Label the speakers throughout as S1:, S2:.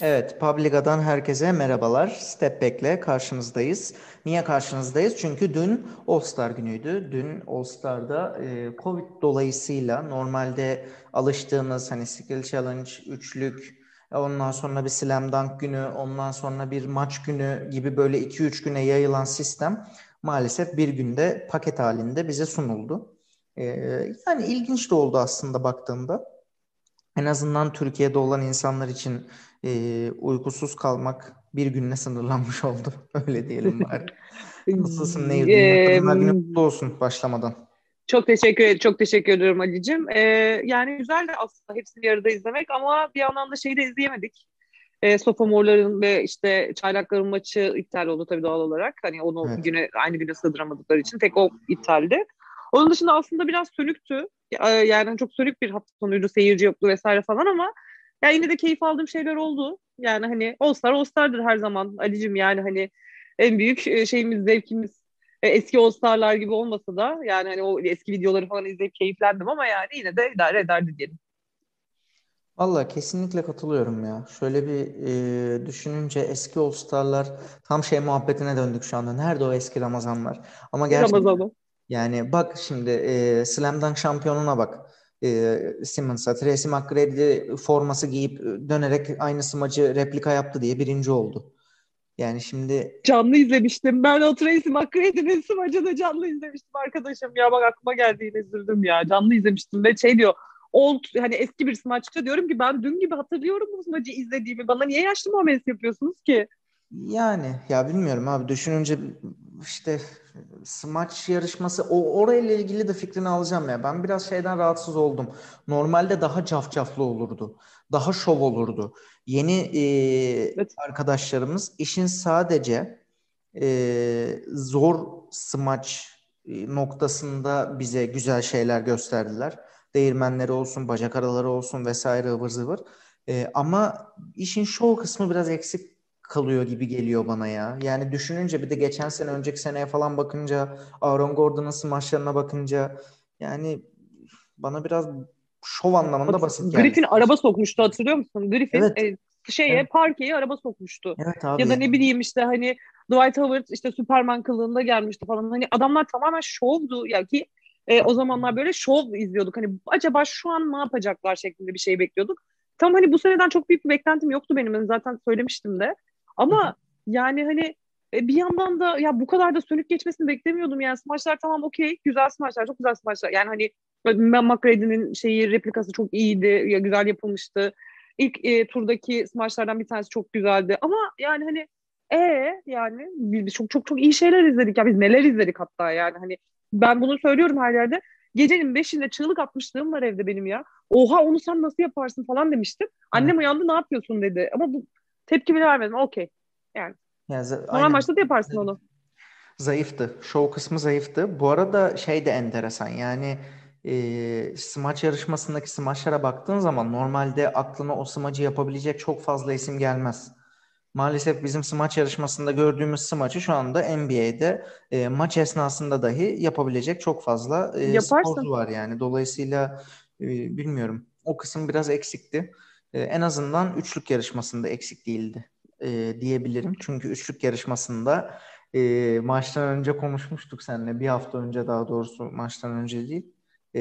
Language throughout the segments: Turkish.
S1: Evet, Publica'dan herkese merhabalar. Step Back'le karşınızdayız. Niye karşınızdayız? Çünkü dün All-Star günüydü. Dün All-Star'da e, Covid dolayısıyla normalde alıştığımız hani Skill Challenge, üçlük, ondan sonra bir Slam Dunk günü, ondan sonra bir maç günü gibi böyle 2-3 güne yayılan sistem maalesef bir günde paket halinde bize sunuldu. E, yani ilginç de oldu aslında baktığımda. En azından Türkiye'de olan insanlar için e, uykusuz kalmak bir günle sınırlanmış oldu. Öyle diyelim bari. Nasılsın Nehir? Ee, günü kutlu olsun başlamadan.
S2: Çok teşekkür ederim. Çok teşekkür ederim Ali'cim. Ee, yani güzel de aslında hepsini yarıda izlemek ama bir yandan da şeyi de izleyemedik. Ee, Sophomorların ve işte Çaylakların maçı iptal oldu tabii doğal olarak. Hani onu evet. güne aynı güne sığdıramadıkları için tek o iptaldi. Onun dışında aslında biraz sönüktü. Yani çok sönük bir hafta sonuydu. Seyirci yoktu vesaire falan ama ya yine de keyif aldığım şeyler oldu. Yani hani All Star All Star'dır her zaman Ali'cim yani hani en büyük e, şeyimiz zevkimiz e, eski All Star'lar gibi olmasa da yani hani o eski videoları falan izleyip keyiflendim ama yani yine de idare ederdi diyelim.
S1: Valla kesinlikle katılıyorum ya. Şöyle bir e, düşününce eski All Star'lar tam şey muhabbetine döndük şu anda. Nerede o eski Ramazanlar? Ama gerçekten Ramazanı. Yani bak şimdi e, Slam Dunk şampiyonuna bak e, Simmons'a. Tracy McGrady forması giyip dönerek aynı smacı replika yaptı diye birinci oldu. Yani şimdi...
S2: Canlı izlemiştim. Ben o Tracy McGrady'nin smacını canlı izlemiştim arkadaşım. Ya bak aklıma geldiğini üzüldüm ya. Canlı izlemiştim ve şey diyor old hani eski bir smaççı diyorum ki ben dün gibi hatırlıyorum bu smacı izlediğimi. Bana niye yaşlı muamelesi yapıyorsunuz ki?
S1: Yani ya bilmiyorum abi düşününce işte smaç yarışması o orayla ilgili de fikrini alacağım ya. Ben biraz şeyden rahatsız oldum. Normalde daha cafcaflı olurdu. Daha şov olurdu. Yeni e, evet. arkadaşlarımız işin sadece e, zor smaç noktasında bize güzel şeyler gösterdiler. Değirmenleri olsun, bacak araları olsun vesaire ıvır zıvır. E, ama işin şov kısmı biraz eksik kalıyor gibi geliyor bana ya. Yani düşününce bir de geçen sene önceki seneye falan bakınca Aaron Gordon'ın smaçlarına bakınca yani bana biraz şov anlamında basit
S2: geldi. Griffin araba sokmuştu hatırlıyor musun? Griffin evet. e, şeye evet. parkeye araba sokmuştu. Evet abi. Ya da ne bileyim işte hani Dwight Howard işte Superman kılığında gelmişti falan. Hani adamlar tamamen şovdu ya ki e, o zamanlar böyle şov izliyorduk. Hani acaba şu an ne yapacaklar şeklinde bir şey bekliyorduk. Tam hani bu seneden çok büyük bir beklentim yoktu benim. Ben zaten söylemiştim de. Ama yani hani e, bir yandan da ya bu kadar da sönük geçmesini beklemiyordum. Yani smaçlar tamam okey. Güzel smaçlar. Çok güzel smaçlar. Yani hani McGrady'nin şeyi replikası çok iyiydi. Ya güzel yapılmıştı. İlk e, turdaki smaçlardan bir tanesi çok güzeldi. Ama yani hani e yani biz çok çok çok iyi şeyler izledik. Ya biz neler izledik hatta yani hani ben bunu söylüyorum her yerde. Gecenin beşinde çığlık atmışlığım var evde benim ya. Oha onu sen nasıl yaparsın falan demiştim. Annem uyandı ne yapıyorsun dedi. Ama bu Tepki bile vermedim. Okey. Yani. yani Normal aynen. maçta da yaparsın onu.
S1: Zayıftı. Show kısmı zayıftı. Bu arada şey de enteresan. Yani e, smaç yarışmasındaki smaçlara baktığın zaman normalde aklına o smacı yapabilecek çok fazla isim gelmez. Maalesef bizim smaç yarışmasında gördüğümüz smaçı şu anda NBA'de e, maç esnasında dahi yapabilecek çok fazla e, sporcu var yani. Dolayısıyla e, bilmiyorum. O kısım biraz eksikti e, en azından üçlük yarışmasında eksik değildi e, diyebilirim. Çünkü üçlük yarışmasında e, maçtan önce konuşmuştuk seninle. Bir hafta önce daha doğrusu maçtan önce değil. E,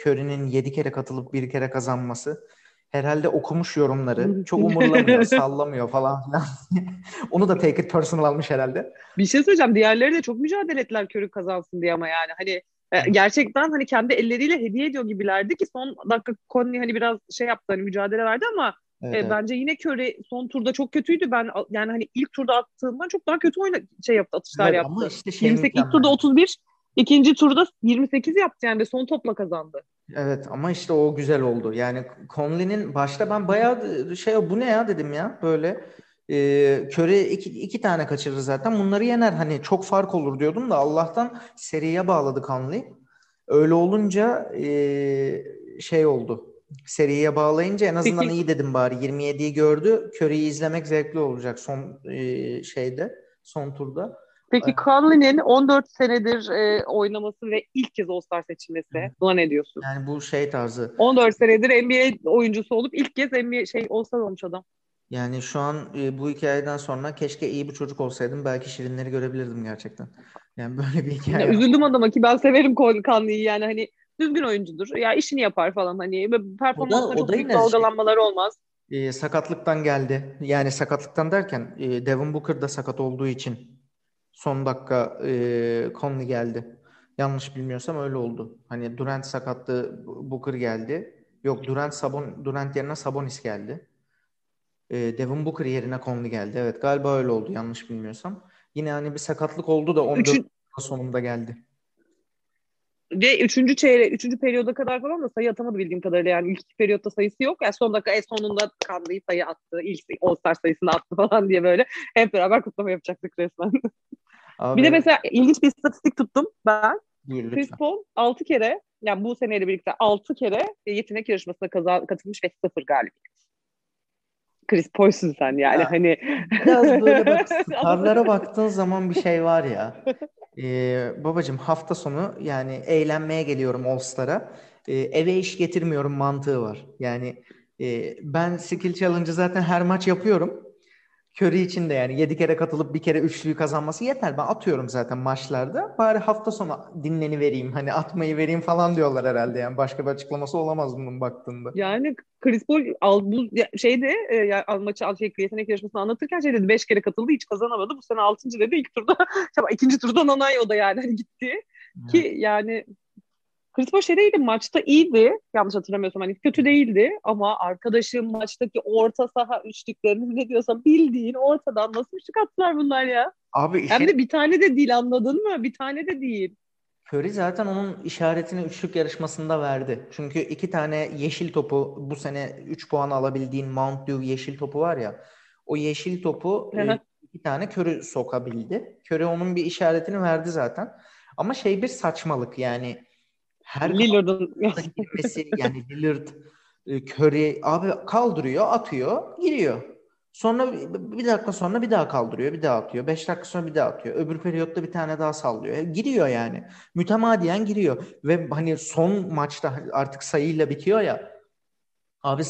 S1: Curry'nin yedi kere katılıp bir kere kazanması herhalde okumuş yorumları. Çok umurlamıyor, sallamıyor falan filan. Onu da take it personal almış herhalde.
S2: Bir şey söyleyeceğim. Diğerleri de çok mücadele ettiler Curry kazansın diye ama yani. Hani gerçekten hani kendi elleriyle hediye ediyor gibilerdi ki son dakika Conley hani biraz şey yaptı hani mücadele verdi ama evet, e, bence yine Curry son turda çok kötüydü. Ben yani hani ilk turda attığımdan çok daha kötü oyna şey yaptı atışlar evet, yaptı. Ama işte şey 28 ilk turda 31 ikinci turda 28 yaptı yani de son topla kazandı.
S1: Evet ama işte o güzel oldu. Yani Conley'nin başta ben bayağı şey bu ne ya dedim ya böyle e, Köre iki, iki tane kaçırır zaten. Bunları yener. Hani çok fark olur diyordum da Allah'tan seriye bağladı Conley. Öyle olunca e, şey oldu. Seriye bağlayınca en azından Peki. iyi dedim bari. 27'yi gördü. Curry'i izlemek zevkli olacak son e, şeyde, son turda.
S2: Peki Conley'nin 14 senedir e, oynaması ve ilk kez All-Star seçilmesi. Buna ne diyorsun?
S1: Yani bu şey tarzı.
S2: 14 senedir NBA oyuncusu olup ilk kez NBA şey All-Star olmuş adam.
S1: Yani şu an e, bu hikayeden sonra keşke iyi bir çocuk olsaydım. Belki şirinleri görebilirdim gerçekten. Yani böyle bir hikaye.
S2: Ya, üzüldüm adama ki ben severim Kanlı'yı yani hani düzgün oyuncudur. Ya işini yapar falan hani performansında çok büyük dalgalanmaları şey, olmaz.
S1: E, sakatlıktan geldi. Yani sakatlıktan derken e, Devin Booker da sakat olduğu için son dakika e, Conley geldi. Yanlış bilmiyorsam öyle oldu. Hani Durant sakattı, Booker geldi. Yok Durant Sabon Durant yerine Sabonis geldi. E, Devin Booker yerine Conley geldi. Evet galiba öyle oldu yanlış bilmiyorsam. Yine hani bir sakatlık oldu da 14 Üçün... sonunda geldi.
S2: Ve üçüncü çeyre, üçüncü periyoda kadar falan da sayı atamadı bildiğim kadarıyla. Yani ilk iki periyotta sayısı yok. Yani son dakika en sonunda Kanlı'yı sayı attı. İlk All-Star sayısını attı falan diye böyle hep beraber kutlama yapacaktık resmen. Abi, bir de mesela ilginç bir istatistik tuttum ben. Buyur, Chris Paul 6 kere yani bu seneyle birlikte 6 kere yetenek yarışmasına kaza, katılmış ve 0 galibiyet. Chris Paul'sun sen yani ya, hani.
S1: Biraz böyle bak starlara baktığın zaman bir şey var ya. Ee, babacım hafta sonu yani eğlenmeye geliyorum All Star'a. Ee, eve iş getirmiyorum mantığı var. Yani e, ben skill challenge'ı zaten her maç yapıyorum. Curry için de yani 7 kere katılıp bir kere üçlüyü kazanması yeter. Ben atıyorum zaten maçlarda. Bari hafta sonu dinleni vereyim. Hani atmayı vereyim falan diyorlar herhalde. Yani başka bir açıklaması olamaz bunun baktığında.
S2: Yani Chris Paul al, bu şeyde e, yani, maçı şey, yetenek yarışmasını anlatırken şey dedi 5 kere katıldı hiç kazanamadı. Bu sene 6. dedi ilk turda. ikinci turdan onay o da yani hani gitti. Ki yani Chris Paul şey değildi maçta iyiydi yanlış hatırlamıyorsam hani kötü değildi ama arkadaşım maçtaki orta saha üçlüklerini ne diyorsa bildiğin ortadan nasıl üçlük attılar bunlar ya. Abi işe... Hem de bir tane de değil anladın mı? Bir tane de değil.
S1: Curry zaten onun işaretini üçlük yarışmasında verdi. Çünkü iki tane yeşil topu bu sene 3 puan alabildiğin Mount Dew yeşil topu var ya. O yeşil topu e, iki tane Curry sokabildi. Curry onun bir işaretini verdi zaten. Ama şey bir saçmalık yani her Lillard'ın girmesi yani Lillard, e, Curry abi kaldırıyor, atıyor, giriyor. Sonra bir dakika sonra bir daha kaldırıyor, bir daha atıyor. Beş dakika sonra bir daha atıyor. Öbür periyotta bir tane daha sallıyor. E, giriyor yani. Mütemadiyen giriyor. Ve hani son maçta artık sayıyla bitiyor ya. Abi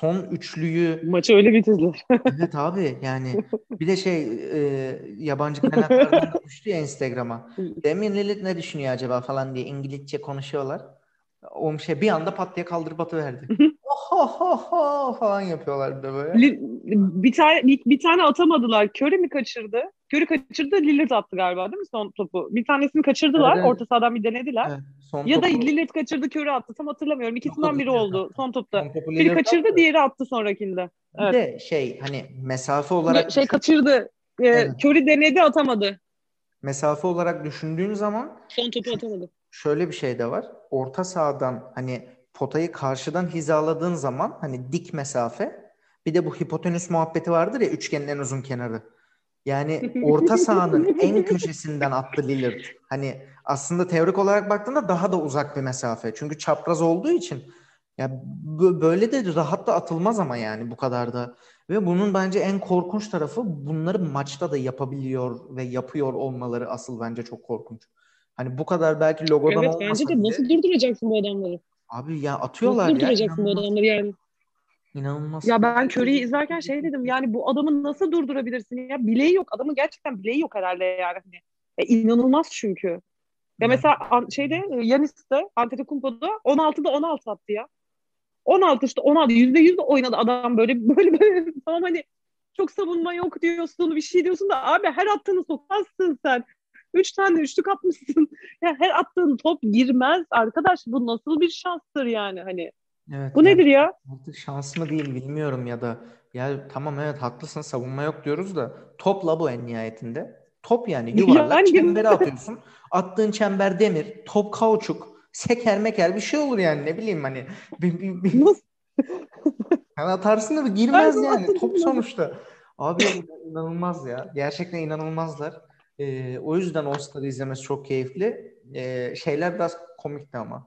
S1: son üçlüyü
S2: maçı öyle bitirdiler.
S1: evet abi yani bir de şey e, yabancı kaynaklardan düştü ya Instagram'a. Damian Lillard ne düşünüyor acaba falan diye İngilizce konuşuyorlar. O şey bir anda pat diye kaldırıp atıverdi. Oho falan yapıyorlar de böyle.
S2: Bir tane bir, bir tane atamadılar. Curry mi kaçırdı? Curry kaçırdı, Lillard attı galiba değil mi son topu? Bir tanesini kaçırdılar, evet, orta sahadan bir denediler. Evet, son ya topu... da Lillard kaçırdı, Curry attı. Tam hatırlamıyorum. İkisinden biri oldu son topta. Son topu Biri kaçırdı, attı. diğeri attı sonrakinde.
S1: Evet. Bir de şey hani mesafe olarak...
S2: Şey kaçırdı. Ee, evet. Curry denedi, atamadı.
S1: Mesafe olarak düşündüğün zaman...
S2: Son topu atamadı.
S1: Şöyle bir şey de var. Orta sahadan hani potayı karşıdan hizaladığın zaman hani dik mesafe bir de bu hipotenüs muhabbeti vardır ya üçgenin en uzun kenarı. Yani orta sahanın en köşesinden attı Lillard. Hani aslında teorik olarak baktığında daha da uzak bir mesafe. Çünkü çapraz olduğu için ya böyle de rahat da atılmaz ama yani bu kadar da. Ve bunun bence en korkunç tarafı bunları maçta da yapabiliyor ve yapıyor olmaları asıl bence çok korkunç. Hani bu kadar belki logodan evet,
S2: olmasa bence de nasıl durduracaksın bu adamları?
S1: Abi ya atıyorlar
S2: nasıl durduracaksın bu adamları yani?
S1: İnanılmaz.
S2: Ya ben Curry'i izlerken şey dedim yani bu adamı nasıl durdurabilirsin ya bileği yok adamın gerçekten bileği yok herhalde yani. Hani, e, inanılmaz çünkü. Ya mesela şeyde Yanis'te Antetokounmpo'da 16'da 16 attı ya. 16 işte 16 yüzde yüz oynadı adam böyle böyle böyle tamam hani çok savunma yok diyorsun bir şey diyorsun da abi her attığını sokmazsın sen. Üç tane üçlük atmışsın. ya her attığın top girmez arkadaş bu nasıl bir şanstır yani hani. Evet, Bu yani nedir ya?
S1: Artık şans mı değil bilmiyorum ya da ya tamam evet haklısın savunma yok diyoruz da topla bu en nihayetinde. Top yani yuvarlak yani... çembere atıyorsun. Attığın çember demir, top kauçuk, seker meker bir şey olur yani ne bileyim hani. Bir, bir, bir... yani atarsın da girmez yani top sonuçta. Abi inanılmaz ya. Gerçekten inanılmazlar. Ee, o yüzden All izlemesi çok keyifli. Ee, şeyler biraz komikti ama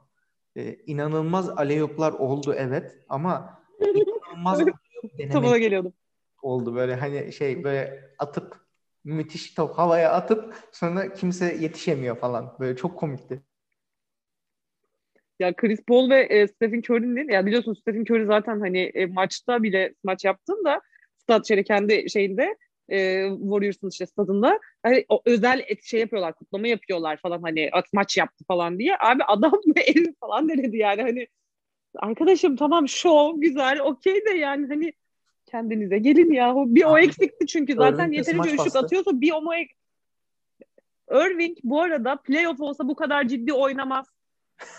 S1: e, inanılmaz aleyoplar oldu evet ama inanılmaz
S2: Topuna geliyordum.
S1: Oldu böyle hani şey böyle atıp müthiş top havaya atıp sonra kimse yetişemiyor falan. Böyle çok komikti.
S2: Ya Chris Paul ve e, Stephen Curry'nin ya biliyorsun Stephen Curry zaten hani e, maçta bile maç yaptığında stat şeyde kendi şeyinde e, Warriors'ın işte stadında hani o özel et, şey yapıyorlar kutlama yapıyorlar falan hani maç yaptı falan diye abi adam el falan denedi yani hani arkadaşım tamam show güzel okey de yani hani kendinize gelin ya bir o eksikti çünkü zaten Irving yeterince üçlük atıyorsa bir o Irving bu arada playoff olsa bu kadar ciddi oynamaz.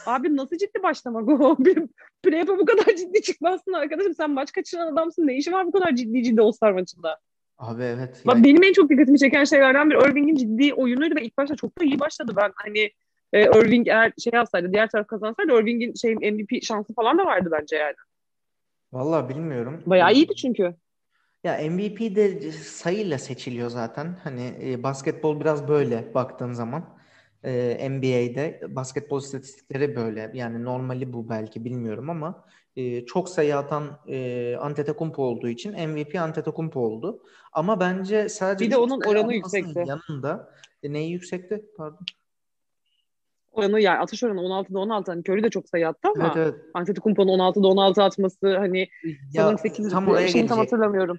S2: Abi nasıl ciddi başlamak o? Playoff'a bu kadar ciddi çıkmazsın arkadaşım. Sen maç kaçıran adamsın. Ne işin var bu kadar ciddi ciddi All-Star maçında?
S1: Abi evet.
S2: Yani... Benim en çok dikkatimi çeken şeylerden biri Irving'in ciddi oyunuydu ve ilk başta çok da iyi başladı. Ben hani e, Irving eğer şey yapsaydı, diğer taraf kazansaydı Irving'in şey MVP şansı falan da vardı bence yani.
S1: Vallahi bilmiyorum.
S2: Bayağı iyiydi çünkü.
S1: Ya MVP de sayıyla seçiliyor zaten. Hani e, basketbol biraz böyle baktığın zaman. E, NBA'de basketbol istatistikleri böyle. Yani normali bu belki bilmiyorum ama e, çok sayı atan e, Antetokounmpo olduğu için MVP Antetokounmpo oldu. Ama bence sadece
S2: bir de onun oranı yüksekti.
S1: Yanında e, neyi yüksekti? Pardon.
S2: Oranı yani atış oranı 16'da 16 hani Curry de çok sayı attı ama
S1: evet, evet.
S2: Antetokounmpo'nun 16'da 16 atması hani ya, sanırım 8 tam oraya şeyini tam hatırlamıyorum.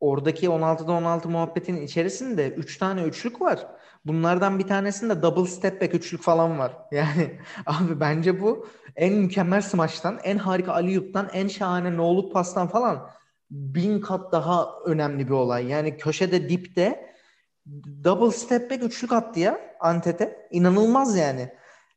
S1: Oradaki 16'da 16 muhabbetin içerisinde 3 tane üçlük var. Bunlardan bir tanesinde double step back üçlük falan var. Yani abi bence bu en mükemmel smaçtan, en harika aliyuptan, en şahane no pastan falan bin kat daha önemli bir olay. Yani köşede dipte double step back üçlük attı ya Antete. İnanılmaz yani.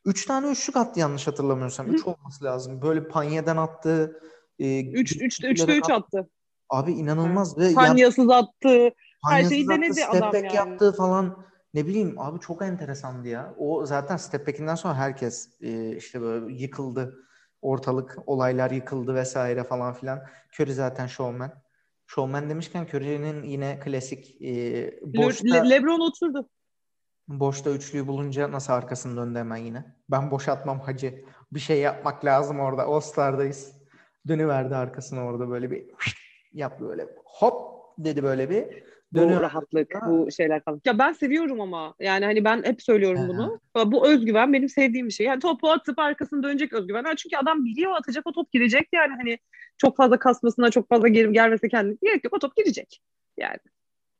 S1: Üç tane üçlük attı yanlış hatırlamıyorsam. Üç olması lazım. Böyle panyeden attı.
S2: E, üç, üç, üçte üç attı.
S1: Abi inanılmaz. Ve
S2: Panyasız attı. Her şeyi denedi step adam
S1: yani. yaptı falan. Ne bileyim abi çok enteresandı ya. O zaten step back'inden sonra herkes e, işte böyle yıkıldı. Ortalık olaylar yıkıldı vesaire falan filan. Curry zaten showman. Showman demişken Curry'nin yine klasik e, boşta...
S2: Le- Lebron oturdu.
S1: Boşta üçlüyü bulunca nasıl arkasını döndü hemen yine. Ben boş atmam hacı. Bir şey yapmak lazım orada. All Star'dayız. Dönüverdi arkasını orada böyle bir yaptı böyle hop dedi böyle bir.
S2: Dönüyor. Bu rahatlık, bu şeyler falan. Ya ben seviyorum ama. Yani hani ben hep söylüyorum bunu. Bu özgüven benim sevdiğim bir şey. Yani topu atıp arkasını dönecek özgüven. Yani çünkü adam biliyor atacak o top girecek yani hani çok fazla kasmasına çok fazla gerim gelmesi kendine gerek yok o top girecek. Yani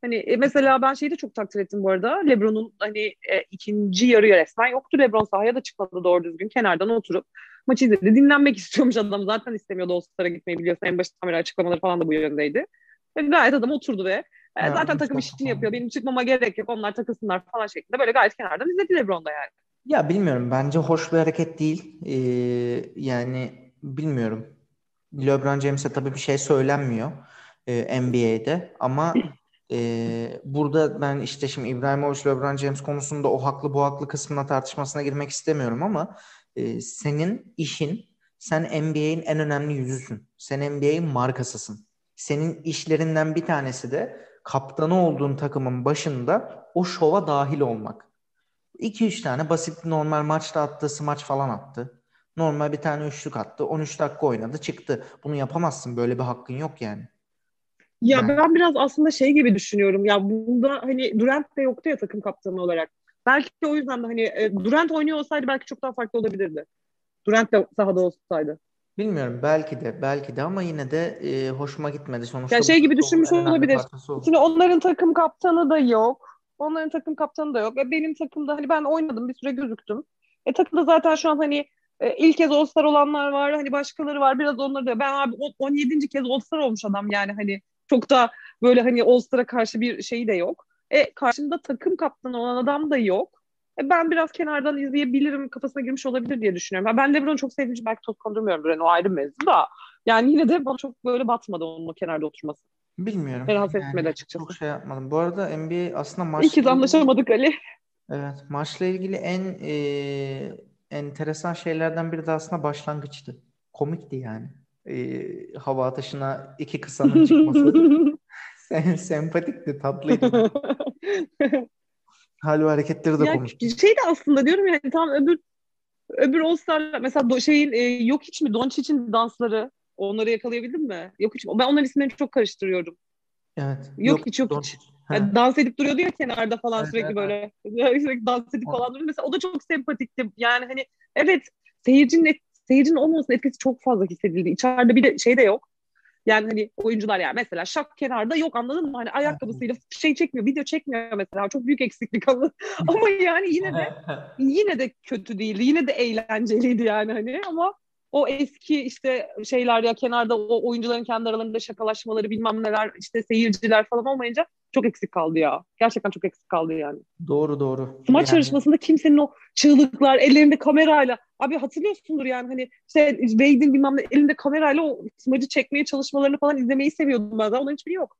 S2: Hani e, mesela ben şeyi de çok takdir ettim bu arada. LeBron'un hani e, ikinci yarı resmen yoktu. LeBron sahaya da çıkmadı doğru düzgün. Kenardan oturup maçı izledi. Dinlenmek istiyormuş adam. Zaten istemiyordu All-Star'a gitmeyi biliyorsun. En başta kamera açıklamaları falan da bu yöndeydi. Ve gayet adam oturdu ve e, zaten takım işini yapıyor. Benim çıkmama gerek yok. Onlar takılsınlar falan şeklinde. Böyle gayet kenardan izledi LeBron'da yani.
S1: Ya bilmiyorum. Bence hoş bir hareket değil. Ee, yani bilmiyorum. LeBron James'e tabii bir şey söylenmiyor e, NBA'de ama e, burada ben işte şimdi İbrahimovic, LeBron James konusunda o haklı bu haklı kısmına tartışmasına girmek istemiyorum ama e, senin işin sen NBA'in en önemli yüzüsün. Sen NBA'in markasısın. Senin işlerinden bir tanesi de kaptanı olduğun takımın başında o şova dahil olmak. 2-3 tane basit normal maçta attığı smaç falan attı. Normal bir tane üçlük attı. 13 dakika oynadı çıktı. Bunu yapamazsın. Böyle bir hakkın yok yani.
S2: Ya ben, ben biraz aslında şey gibi düşünüyorum. Ya bunda hani Durant de yoktu ya takım kaptanı olarak. Belki de o yüzden de hani e, Durant oynuyor olsaydı belki çok daha farklı olabilirdi. Durant de sahada olsaydı.
S1: Bilmiyorum belki de belki de ama yine de e, hoşuma gitmedi sonuçta.
S2: Ya şey gibi düşünmüş olabilir. Şimdi onların takım kaptanı da yok. Onların takım kaptanı da yok. E, benim takımda hani ben oynadım bir süre gözüktüm. E takımda zaten şu an hani e, ilk kez All-Star olanlar var. Hani başkaları var. Biraz onları da ben abi 17. kez All-Star olmuş adam yani hani çok da böyle hani All-Star'a karşı bir şeyi de yok. E karşında takım kaptanı olan adam da yok. E, ben biraz kenardan izleyebilirim kafasına girmiş olabilir diye düşünüyorum. Ben LeBron'u çok sevdiğim için belki top kondurmuyorum. Yani o ayrı mevzu da. Yani yine de bana çok böyle batmadı onun kenarda oturması.
S1: Bilmiyorum.
S2: Beni rahatsız yani, etmedi açıkçası.
S1: Çok şey yapmadım. Bu arada NBA aslında maç...
S2: İkiz anlaşamadık Ali.
S1: Evet. Maçla ilgili en e, enteresan şeylerden biri de aslında başlangıçtı. Komikti yani. E, hava atışına iki kısanın çıkması. Sen, sempatikti, tatlıydı. Hal ve hareketleri de konuştuk.
S2: Şey de aslında diyorum yani tam öbür öbür All Star mesela do, şeyin e, yok hiç mi Doncic'in dansları onları yakalayabildin mi? Yok hiç ben onların isimlerini çok karıştırıyorum.
S1: Evet.
S2: Yok, yok hiç yok hiç. Yani dans edip duruyordu ya kenarda falan evet, sürekli evet. böyle. sürekli dans edip falan duruyordu. Mesela o da çok sempatikti. Yani hani evet seyircinin seyircinin olmamasının etkisi çok fazla hissedildi. İçeride bir de şey de yok. Yani hani oyuncular yani mesela şak kenarda yok anladın mı? Hani ayakkabısıyla şey çekmiyor, video çekmiyor mesela. Çok büyük eksiklik ama ama yani yine de yine de kötü değildi. Yine de eğlenceliydi yani hani ama o eski işte şeyler ya kenarda o oyuncuların kendi aralarında şakalaşmaları bilmem neler işte seyirciler falan olmayınca çok eksik kaldı ya. Gerçekten çok eksik kaldı yani.
S1: Doğru doğru.
S2: Maç yani... yarışmasında kimsenin o çığlıklar ellerinde kamerayla abi hatırlıyorsundur yani hani işte Wade'in bilmem ne elinde kamerayla o smacı çekmeye çalışmalarını falan izlemeyi seviyordum ben. Onların hiçbiri yok.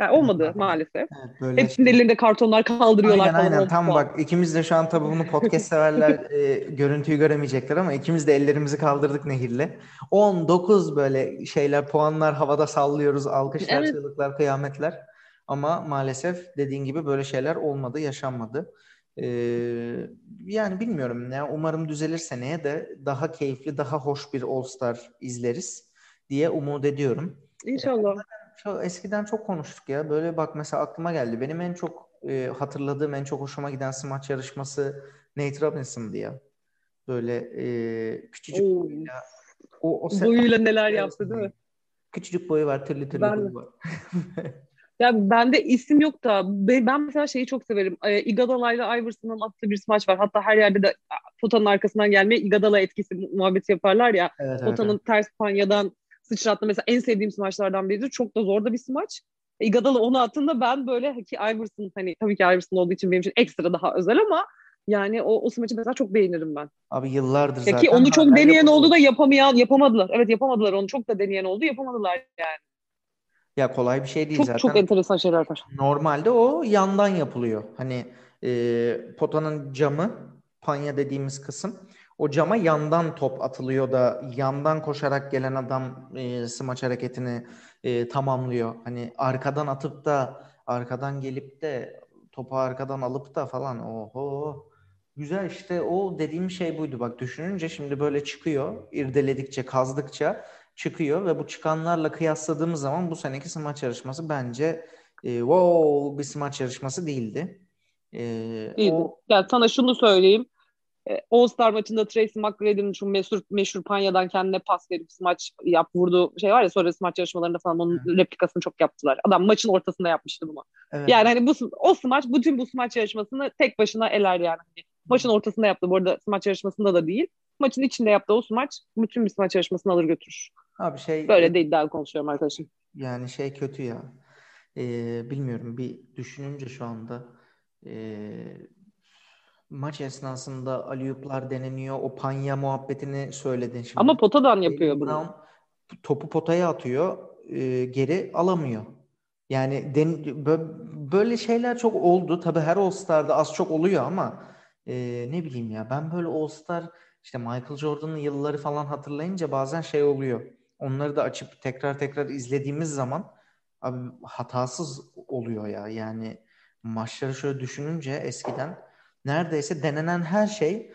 S2: Yani olmadı maalesef. Evet, böyle Hepsinin elinde kartonlar kaldırıyorlar
S1: aynen, falan. Aynen tam bak ikimiz de şu an tabii bunu podcast severler e, görüntüyü göremeyecekler ama ikimiz de ellerimizi kaldırdık nehirle. 19 böyle şeyler puanlar havada sallıyoruz alkışlar evet. çığlıklar kıyametler. Ama maalesef dediğin gibi böyle şeyler olmadı yaşanmadı. Ee, yani bilmiyorum ya umarım düzelir seneye de daha keyifli daha hoş bir All Star izleriz diye umut ediyorum.
S2: İnşallah.
S1: Ee, çok, eskiden çok konuştuk ya. Böyle bak mesela aklıma geldi. Benim en çok e, hatırladığım, en çok hoşuma giden smaç yarışması Nate Robinson'dı ya. Böyle e, küçücük Oo. boyuyla.
S2: O, o boyuyla neler yaptı değil mi?
S1: Küçücük boyu var, türlü türlü ben... boyu var.
S2: ya bende isim yok da ben mesela şeyi çok severim. E, Iguodala ile Iverson'ın attığı bir smaç var. Hatta her yerde de potanın arkasından gelmeye Iguodala etkisi muhabbeti yaparlar ya. Evet, potanın evet. ters panyadan sıçrattı. Mesela en sevdiğim smaçlardan biridir. Çok da zor da bir smaç. Iguodala onu attığında ben böyle ki Iverson hani tabii ki Iverson olduğu için benim için ekstra daha özel ama yani o, o smaçı mesela çok beğenirim ben.
S1: Abi yıllardır zaten.
S2: Ki onu çok deneyen oldu da yapamayan yapamadılar. Evet yapamadılar onu çok da deneyen oldu yapamadılar yani.
S1: Ya kolay bir şey değil
S2: çok,
S1: zaten.
S2: Çok enteresan şeyler var.
S1: Normalde o yandan yapılıyor. Hani e, potanın camı panya dediğimiz kısım o cama yandan top atılıyor da yandan koşarak gelen adam e, smaç hareketini e, tamamlıyor. Hani arkadan atıp da arkadan gelip de topu arkadan alıp da falan oho güzel işte o dediğim şey buydu bak düşününce şimdi böyle çıkıyor irdeledikçe kazdıkça çıkıyor ve bu çıkanlarla kıyasladığımız zaman bu seneki smaç yarışması bence e, wow bir smaç yarışması değildi.
S2: E, değildi. O... Ya sana şunu söyleyeyim e, All Star maçında Tracy McGrady'nin şu meşhur, meşhur Panya'dan kendine pas verip smaç yap vurdu şey var ya sonra smaç yarışmalarında falan onun Hı. replikasını çok yaptılar. Adam maçın ortasında yapmıştı bunu. Evet. Yani hani bu o smaç bütün bu smaç yarışmasını tek başına eler yani. Hani maçın ortasında yaptı. Bu arada smaç yarışmasında da değil. Maçın içinde yaptığı o smaç bütün bir smaç yarışmasını alır götürür.
S1: Abi şey
S2: böyle de iddialı konuşuyorum arkadaşım.
S1: Yani şey kötü ya. Ee, bilmiyorum bir düşününce şu anda ee, maç esnasında aliyuplar deneniyor. O panya muhabbetini söyledin şimdi.
S2: Ama potadan yapıyor bunu. Brown
S1: topu potaya atıyor. E, geri alamıyor. Yani den, böyle şeyler çok oldu. Tabii her All Star'da az çok oluyor ama e, ne bileyim ya ben böyle All Star işte Michael Jordan'ın yılları falan hatırlayınca bazen şey oluyor. Onları da açıp tekrar tekrar izlediğimiz zaman abi hatasız oluyor ya. Yani maçları şöyle düşününce eskiden neredeyse denenen her şey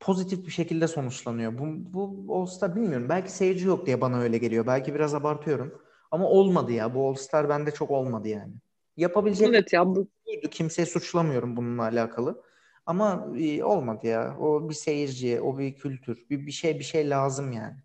S1: pozitif bir şekilde sonuçlanıyor. Bu, bu All Star bilmiyorum. Belki seyirci yok diye bana öyle geliyor. Belki biraz abartıyorum. Ama olmadı ya. Bu All Star bende çok olmadı yani. Yapabilecek
S2: evet ya, bu...
S1: buydu. Kimseye suçlamıyorum bununla alakalı. Ama e, olmadı ya. O bir seyirci, o bir kültür. Bir, bir şey bir şey lazım yani.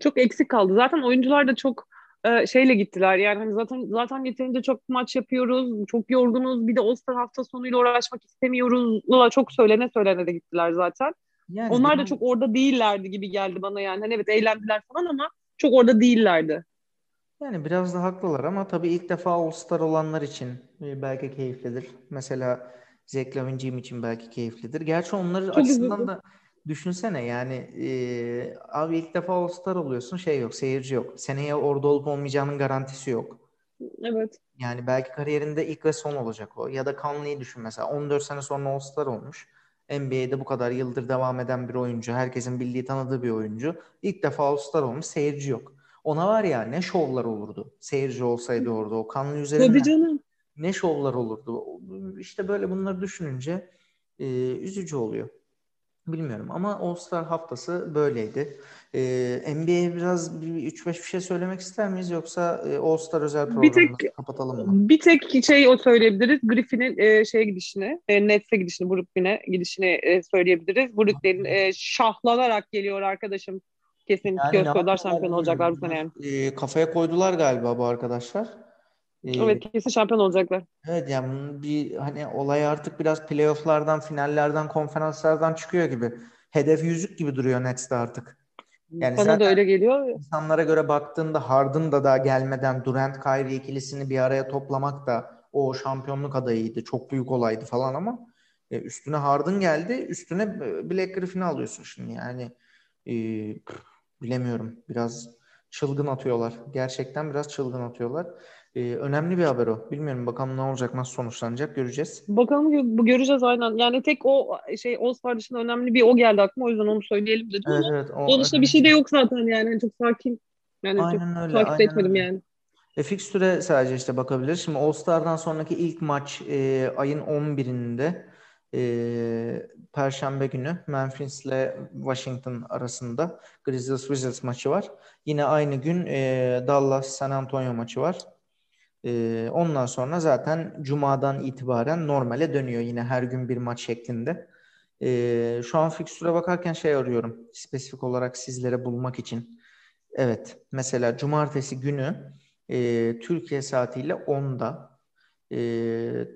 S2: Çok eksik kaldı. Zaten oyuncular da çok e, şeyle gittiler. Yani hani zaten zaten yeterince çok maç yapıyoruz, çok yorgunuz. Bir de All-Star hafta sonuyla uğraşmak istemiyoruz. Çok söylene söylene de gittiler zaten. Yani Onlar da çok orada değillerdi gibi geldi bana yani. Hani evet eğlendiler falan ama çok orada değillerdi.
S1: Yani biraz da haklılar ama tabii ilk defa All-Star olanlar için e, belki keyiflidir. Mesela Zach Lavin için belki keyiflidir. Gerçi onları çok açısından üzüldüm. da Düşünsene yani e, abi ilk defa All-Star oluyorsun şey yok seyirci yok. Seneye orada olup olmayacağının garantisi yok.
S2: Evet.
S1: Yani belki kariyerinde ilk ve son olacak o. Ya da Conley'i düşün mesela 14 sene sonra All-Star olmuş. NBA'de bu kadar yıldır devam eden bir oyuncu. Herkesin bildiği tanıdığı bir oyuncu. İlk defa All-Star olmuş seyirci yok. Ona var ya ne şovlar olurdu. Seyirci olsaydı orada o Conley üzerinde. Tabii canım. Ne şovlar olurdu. İşte böyle bunları düşününce e, üzücü oluyor. Bilmiyorum ama All-Star haftası böyleydi. Ee, NBA'ye biraz 3-5 bir şey söylemek ister miyiz yoksa e, All-Star özel programı bir tek, kapatalım mı?
S2: Bir tek şey o söyleyebiliriz. Griffin'in e, şeye gidişini, e, Nets'e gidişini, Brooklyn'e gidişini e, söyleyebiliriz. Brooklyn e, şahlanarak geliyor arkadaşım. Kesin yani göz koydular şampiyon olacaklar bu sene yani.
S1: E, kafaya koydular galiba bu arkadaşlar.
S2: E, evet kesin şampiyon olacaklar.
S1: Evet yani bir hani olay artık biraz playofflardan, finallerden, konferanslardan çıkıyor gibi. Hedef yüzük gibi duruyor Nets'te artık.
S2: Yani Bana da öyle geliyor.
S1: İnsanlara göre baktığında Harden da daha gelmeden Durant Kyrie ikilisini bir araya toplamak da o şampiyonluk adayıydı. Çok büyük olaydı falan ama e, üstüne Harden geldi. Üstüne e, Black Griffin'i alıyorsun şimdi. Yani e, bilemiyorum. Biraz çılgın atıyorlar. Gerçekten biraz çılgın atıyorlar. Ee, önemli bir haber o. Bilmiyorum bakalım ne olacak, nasıl sonuçlanacak göreceğiz.
S2: Bakalım bu göreceğiz aynen. Yani tek o şey All Star dışında önemli bir o geldi aklıma. O yüzden onu söyleyelim dedim evet, evet, o, onun dışında bir şey de yok zaten yani. Çok sakin. Yani aynen çok öyle, takip aynen etmedim öyle. yani.
S1: E, fixtüre sadece işte bakabiliriz. Şimdi All Star'dan sonraki ilk maç e, ayın 11'inde e, Perşembe günü Memphis ile Washington arasında Grizzlies Wizards maçı var. Yine aynı gün e, Dallas San Antonio maçı var. E, ondan sonra zaten Cuma'dan itibaren normale dönüyor yine her gün bir maç şeklinde. E, şu an fikstüre bakarken şey arıyorum spesifik olarak sizlere bulmak için. Evet mesela Cumartesi günü e, Türkiye saatiyle 10'da e,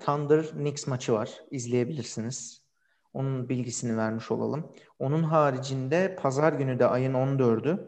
S1: Thunder Knicks maçı var. İzleyebilirsiniz. Onun bilgisini vermiş olalım. Onun haricinde pazar günü de ayın 14'ü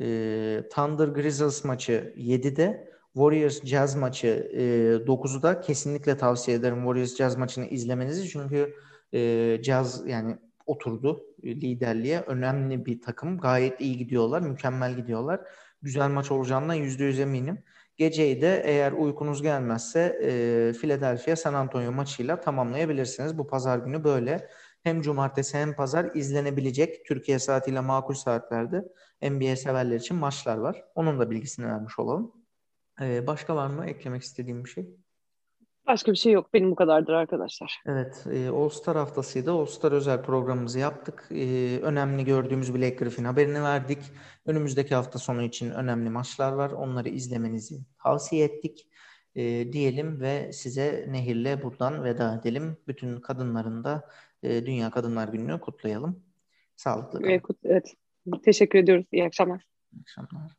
S1: e, Thunder Grizzlies maçı 7'de Warriors Jazz maçı e, 9'da kesinlikle tavsiye ederim Warriors Jazz maçını izlemenizi. Çünkü e, Jazz yani oturdu liderliğe. Önemli bir takım. Gayet iyi gidiyorlar. Mükemmel gidiyorlar. Güzel maç olacağından %100 eminim. Geceyi de eğer uykunuz gelmezse e, Philadelphia San Antonio maçıyla tamamlayabilirsiniz. Bu pazar günü böyle hem cumartesi hem pazar izlenebilecek Türkiye saatiyle makul saatlerde NBA severler için maçlar var. Onun da bilgisini vermiş olalım. Ee, başka var mı eklemek istediğim bir şey?
S2: Başka bir şey yok. Benim bu kadardır arkadaşlar.
S1: Evet. E, All Star haftasıydı. All Star özel programımızı yaptık. E, önemli gördüğümüz Black Griffin haberini verdik. Önümüzdeki hafta sonu için önemli maçlar var. Onları izlemenizi tavsiye ettik. E, diyelim ve size Nehir'le buradan veda edelim. Bütün kadınların da e, Dünya Kadınlar Günü'nü kutlayalım. Sağlıklı kalın.
S2: Evet, evet. Teşekkür ediyoruz. İyi akşamlar.
S1: İyi akşamlar.